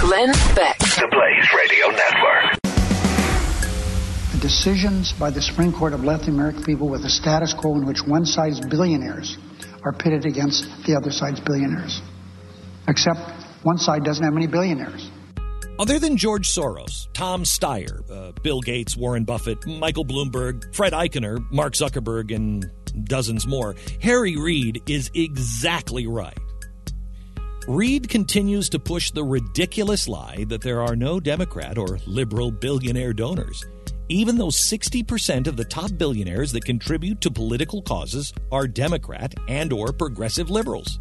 Glenn Beck. The Blaze Radio Network. The decisions by the Supreme Court have left the American people with a status quo in which one side's billionaires are pitted against the other side's billionaires. Except one side doesn't have many billionaires. Other than George Soros, Tom Steyer, uh, Bill Gates, Warren Buffett, Michael Bloomberg, Fred Eychaner, Mark Zuckerberg, and dozens more, Harry Reid is exactly right. Reid continues to push the ridiculous lie that there are no Democrat or liberal billionaire donors, even though 60% of the top billionaires that contribute to political causes are Democrat and or progressive liberals.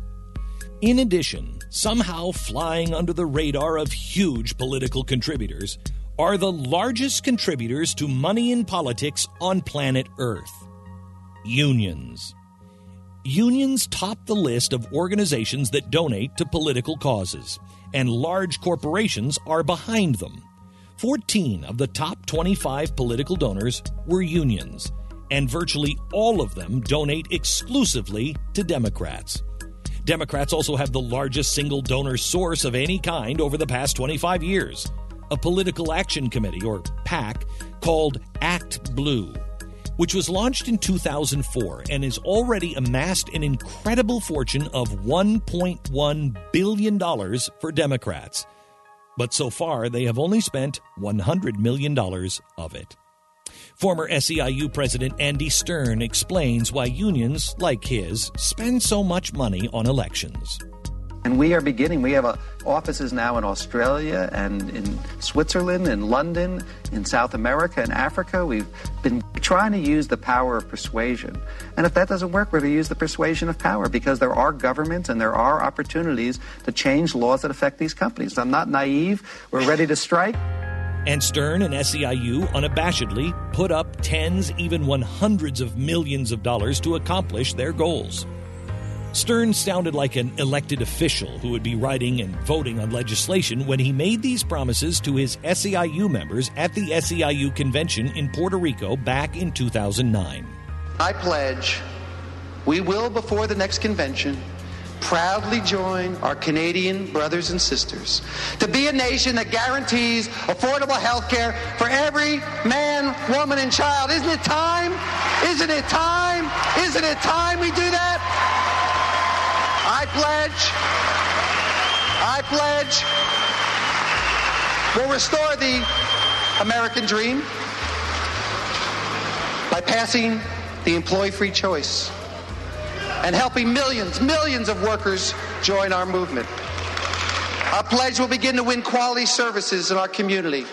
In addition, somehow flying under the radar of huge political contributors are the largest contributors to money in politics on planet Earth unions. Unions top the list of organizations that donate to political causes, and large corporations are behind them. 14 of the top 25 political donors were unions, and virtually all of them donate exclusively to Democrats. Democrats also have the largest single donor source of any kind over the past 25 years a political action committee, or PAC, called ActBlue which was launched in 2004 and has already amassed an incredible fortune of $1.1 billion for Democrats. But so far, they have only spent $100 million of it. Former SEIU President Andy Stern explains why unions, like his, spend so much money on elections. And we are beginning. We have uh, offices now in Australia and in Switzerland, in London, in South America, and Africa. We've been trying to use the power of persuasion. And if that doesn't work, we're going to use the persuasion of power because there are governments and there are opportunities to change laws that affect these companies. I'm not naive. We're ready to strike. And Stern and SEIU unabashedly put up tens, even one hundreds of millions of dollars to accomplish their goals. Stern sounded like an elected official who would be writing and voting on legislation when he made these promises to his SEIU members at the SEIU convention in Puerto Rico back in 2009. I pledge we will, before the next convention, proudly join our Canadian brothers and sisters to be a nation that guarantees affordable health care for every man, woman, and child. Isn't it time? Isn't it time? Isn't it time we do that? Pledge, I pledge, we'll restore the American dream by passing the employee free choice and helping millions, millions of workers join our movement. Our pledge will begin to win quality services in our community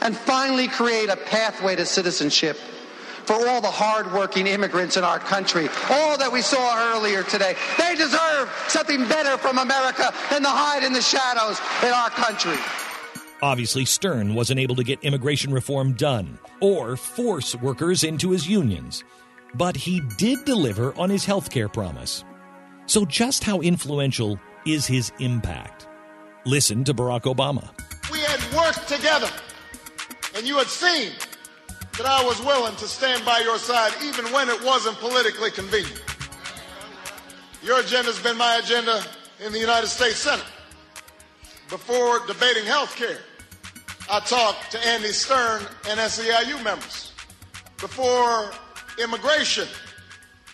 and finally create a pathway to citizenship for all the hardworking immigrants in our country, all that we saw earlier today. They deserve something better from America than to hide in the shadows in our country. Obviously, Stern wasn't able to get immigration reform done or force workers into his unions. But he did deliver on his health care promise. So, just how influential is his impact? Listen to Barack Obama. We had worked together, and you had seen that I was willing to stand by your side even when it wasn't politically convenient. Your agenda has been my agenda in the United States Senate. Before debating health care, I talked to Andy Stern and SEIU members. Before immigration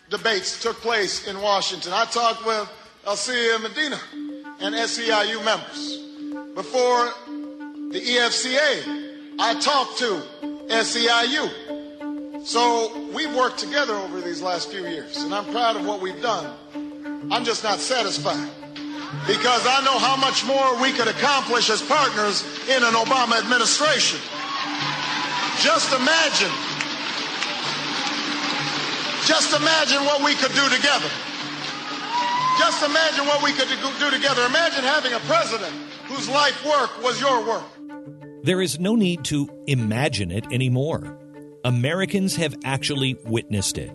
debates took place in Washington, I talked with Eliseo Medina and SEIU members. Before the EFCA, I talked to SEIU. So we've worked together over these last few years, and I'm proud of what we've done. I'm just not satisfied because I know how much more we could accomplish as partners in an Obama administration. Just imagine, just imagine what we could do together. Just imagine what we could do together. Imagine having a president whose life work was your work. There is no need to imagine it anymore. Americans have actually witnessed it.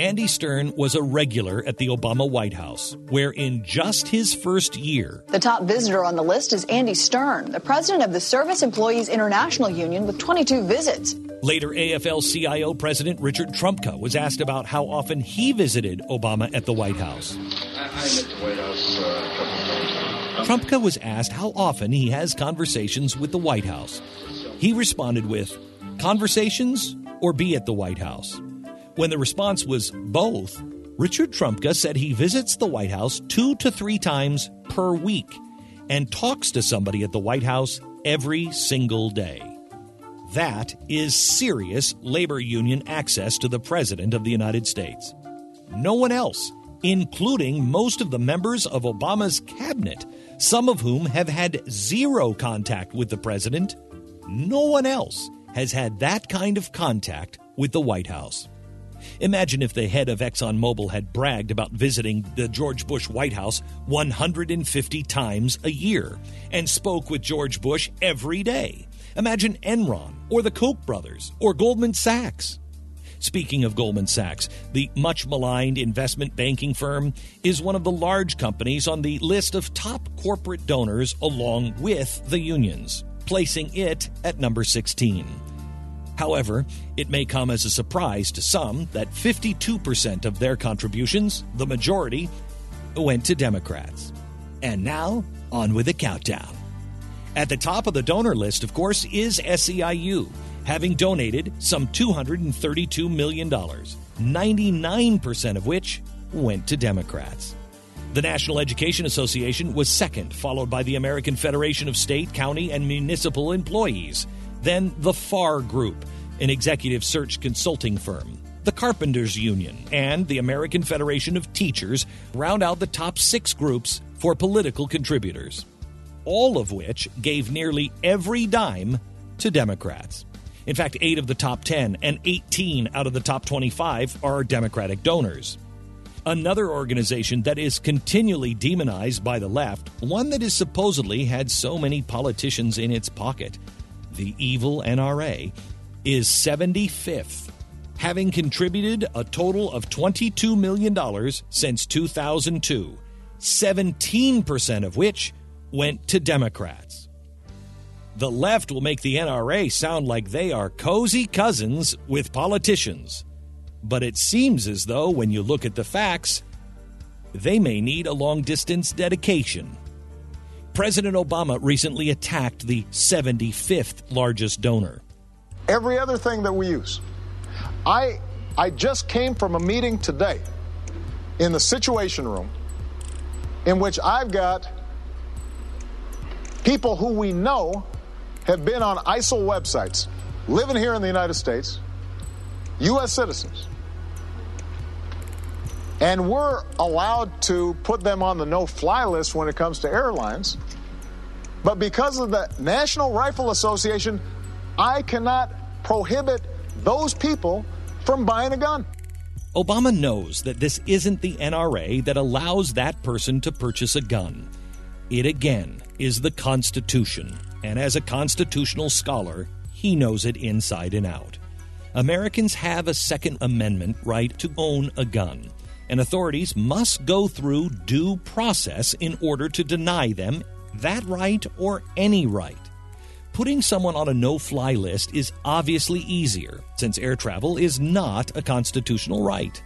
Andy Stern was a regular at the Obama White House, where in just his first year, The top visitor on the list is Andy Stern, the president of the Service Employees International Union, with 22 visits. later AFL CIO President Richard Trumka was asked about how often he visited Obama at the White House. Trumka was asked how often he has conversations with the White House. He responded with, Conversations or be at the White House? When the response was both, Richard Trumka said he visits the White House two to three times per week and talks to somebody at the White House every single day. That is serious labor union access to the President of the United States. No one else, including most of the members of Obama's cabinet, some of whom have had zero contact with the President, no one else has had that kind of contact with the White House. Imagine if the head of ExxonMobil had bragged about visiting the George Bush White House 150 times a year and spoke with George Bush every day. Imagine Enron or the Koch brothers or Goldman Sachs. Speaking of Goldman Sachs, the much maligned investment banking firm is one of the large companies on the list of top corporate donors along with the unions, placing it at number 16. However, it may come as a surprise to some that 52% of their contributions, the majority, went to Democrats. And now, on with the countdown. At the top of the donor list, of course, is SEIU, having donated some $232 million, 99% of which went to Democrats. The National Education Association was second, followed by the American Federation of State, County, and Municipal Employees, then the FAR Group, an executive search consulting firm. The Carpenters Union and the American Federation of Teachers round out the top six groups for political contributors, all of which gave nearly every dime to Democrats. In fact, eight of the top 10 and 18 out of the top 25 are Democratic donors. Another organization that is continually demonized by the left, one that is supposedly had so many politicians in its pocket, the evil NRA, is 75th, having contributed a total of $22 million since 2002, 17% of which went to Democrats. The left will make the NRA sound like they are cozy cousins with politicians. But it seems as though, when you look at the facts, they may need a long distance dedication. President Obama recently attacked the 75th largest donor. every other thing that we use. I I just came from a meeting today in the situation room in which I've got people who we know have been on ISIL websites, living here in the United States, U.S. citizens. And we're allowed to put them on the no fly list when it comes to airlines. But because of the National Rifle Association, I cannot prohibit those people from buying a gun. Obama knows that this isn't the NRA that allows that person to purchase a gun. It again is the Constitution, and as a constitutional scholar, he knows it inside and out. Americans have a Second Amendment right to own a gun, and authorities must go through due process in order to deny them that right or any right. Putting someone on a no fly list is obviously easier, since air travel is not a constitutional right.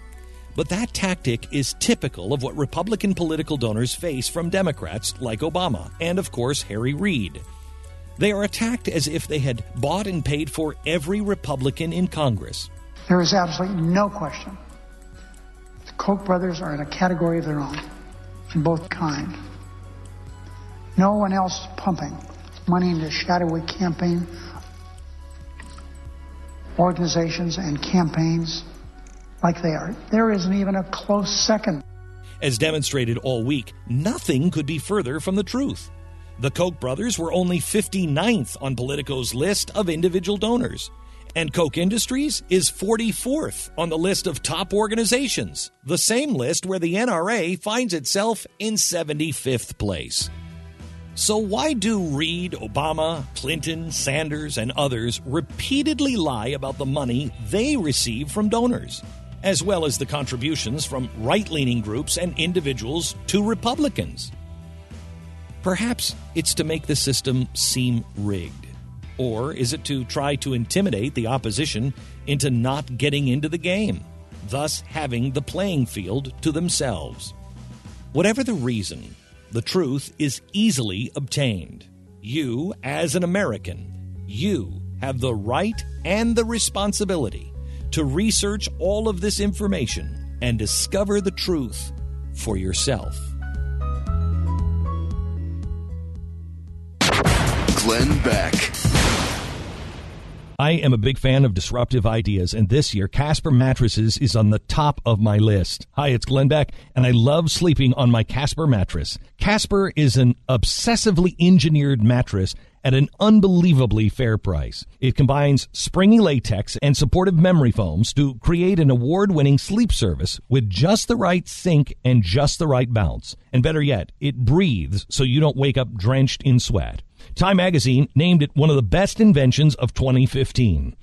But that tactic is typical of what Republican political donors face from Democrats like Obama and, of course, Harry Reid. They are attacked as if they had bought and paid for every Republican in Congress. There is absolutely no question. The Koch brothers are in a category of their own, in both kind. No one else is pumping money into shadowy campaign organizations and campaigns like they are. There isn't even a close second. As demonstrated all week, nothing could be further from the truth. The Koch brothers were only 59th on Politico's list of individual donors, and Koch Industries is 44th on the list of top organizations, the same list where the NRA finds itself in 75th place. So, why do Reid, Obama, Clinton, Sanders, and others repeatedly lie about the money they receive from donors, as well as the contributions from right leaning groups and individuals to Republicans? Perhaps it's to make the system seem rigged. Or is it to try to intimidate the opposition into not getting into the game, thus having the playing field to themselves? Whatever the reason, the truth is easily obtained. You, as an American, you have the right and the responsibility to research all of this information and discover the truth for yourself. Glenn Beck. I am a big fan of disruptive ideas, and this year Casper Mattresses is on the top of my list. Hi, it's Glenn Beck, and I love sleeping on my Casper mattress. Casper is an obsessively engineered mattress at an unbelievably fair price. It combines springy latex and supportive memory foams to create an award winning sleep service with just the right sink and just the right bounce. And better yet, it breathes so you don't wake up drenched in sweat. Time magazine named it one of the best inventions of 2015.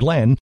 Glenn